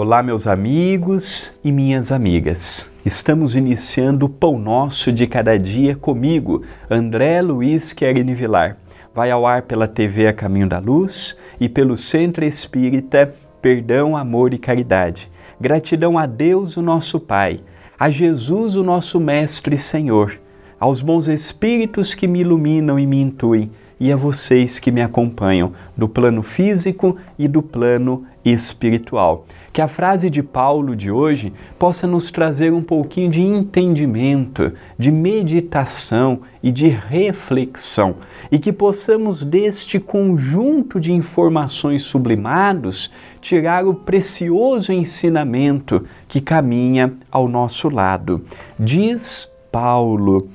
Olá, meus amigos e minhas amigas. Estamos iniciando o Pão Nosso de Cada Dia comigo, André Luiz Querini Vilar. Vai ao ar pela TV A Caminho da Luz e pelo Centro Espírita Perdão, Amor e Caridade. Gratidão a Deus, o nosso Pai, a Jesus, o nosso Mestre e Senhor, aos bons espíritos que me iluminam e me intuem e a vocês que me acompanham do plano físico e do plano espiritual. Que a frase de Paulo de hoje possa nos trazer um pouquinho de entendimento, de meditação e de reflexão, e que possamos deste conjunto de informações sublimados tirar o precioso ensinamento que caminha ao nosso lado. Diz Paulo: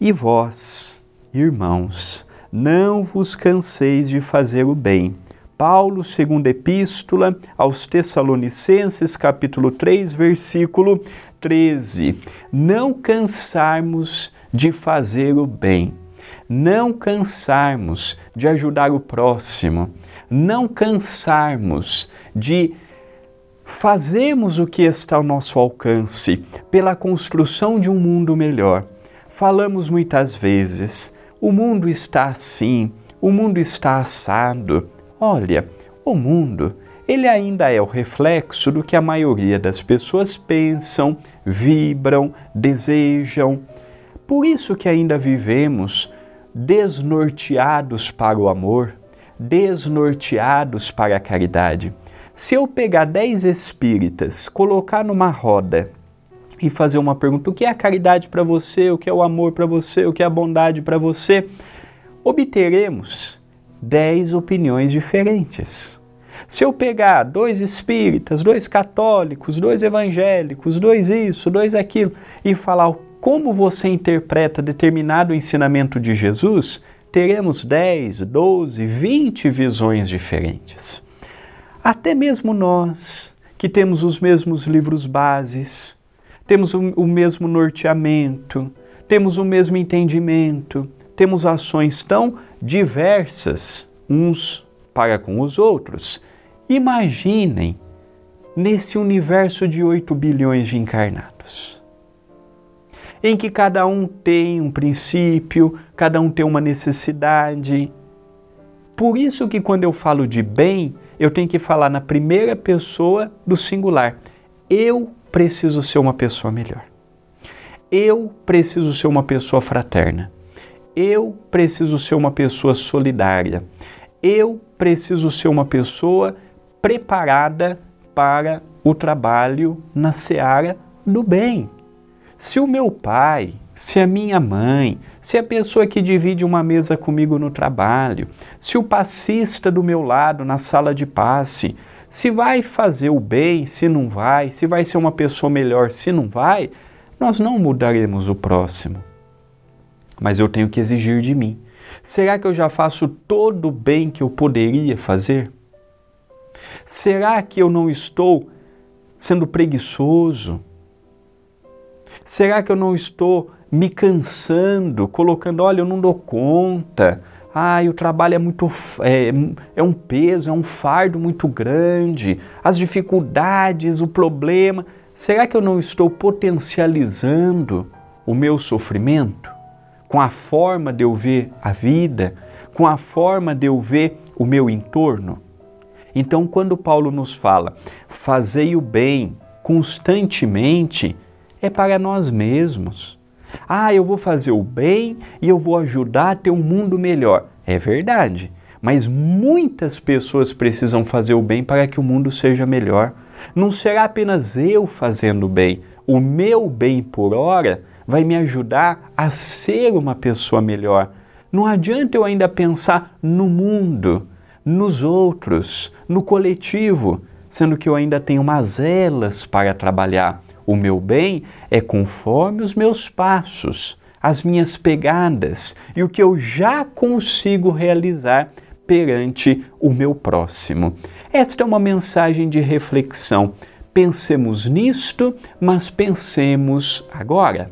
E vós, irmãos, não vos canseis de fazer o bem. Paulo, segunda epístola aos Tessalonicenses, capítulo 3, versículo 13. Não cansarmos de fazer o bem, não cansarmos de ajudar o próximo, não cansarmos de fazermos o que está ao nosso alcance pela construção de um mundo melhor. Falamos muitas vezes, o mundo está assim, o mundo está assado. Olha, o mundo, ele ainda é o reflexo do que a maioria das pessoas pensam, vibram, desejam. Por isso que ainda vivemos desnorteados para o amor, desnorteados para a caridade. Se eu pegar dez espíritas, colocar numa roda e fazer uma pergunta: o que é a caridade para você? O que é o amor para você? O que é a bondade para você? Obteremos dez opiniões diferentes. Se eu pegar dois espíritas, dois católicos, dois evangélicos, dois isso, dois aquilo, e falar como você interpreta determinado ensinamento de Jesus, teremos 10, 12, 20 visões diferentes. Até mesmo nós, que temos os mesmos livros bases, temos o mesmo norteamento, temos o mesmo entendimento, temos ações tão diversas uns para com os outros. Imaginem nesse universo de 8 bilhões de encarnados, em que cada um tem um princípio, cada um tem uma necessidade. Por isso que quando eu falo de bem, eu tenho que falar na primeira pessoa do singular. Eu preciso ser uma pessoa melhor. Eu preciso ser uma pessoa fraterna. Eu preciso ser uma pessoa solidária. Eu preciso ser uma pessoa preparada para o trabalho na seara do bem. Se o meu pai, se a minha mãe, se a pessoa que divide uma mesa comigo no trabalho, se o passista do meu lado na sala de passe, se vai fazer o bem, se não vai, se vai ser uma pessoa melhor, se não vai, nós não mudaremos o próximo. Mas eu tenho que exigir de mim. Será que eu já faço todo o bem que eu poderia fazer? Será que eu não estou sendo preguiçoso? Será que eu não estou me cansando, colocando, olha, eu não dou conta, Ai, o trabalho é muito é, é um peso, é um fardo muito grande, as dificuldades, o problema. Será que eu não estou potencializando o meu sofrimento com a forma de eu ver a vida, com a forma de eu ver o meu entorno? Então, quando Paulo nos fala, fazei o bem constantemente, é para nós mesmos ah, eu vou fazer o bem e eu vou ajudar a ter um mundo melhor. É verdade, mas muitas pessoas precisam fazer o bem para que o mundo seja melhor. Não será apenas eu fazendo o bem. O meu bem por hora vai me ajudar a ser uma pessoa melhor. Não adianta eu ainda pensar no mundo, nos outros, no coletivo, sendo que eu ainda tenho mazelas para trabalhar. O meu bem é conforme os meus passos, as minhas pegadas e o que eu já consigo realizar perante o meu próximo. Esta é uma mensagem de reflexão. Pensemos nisto, mas pensemos agora.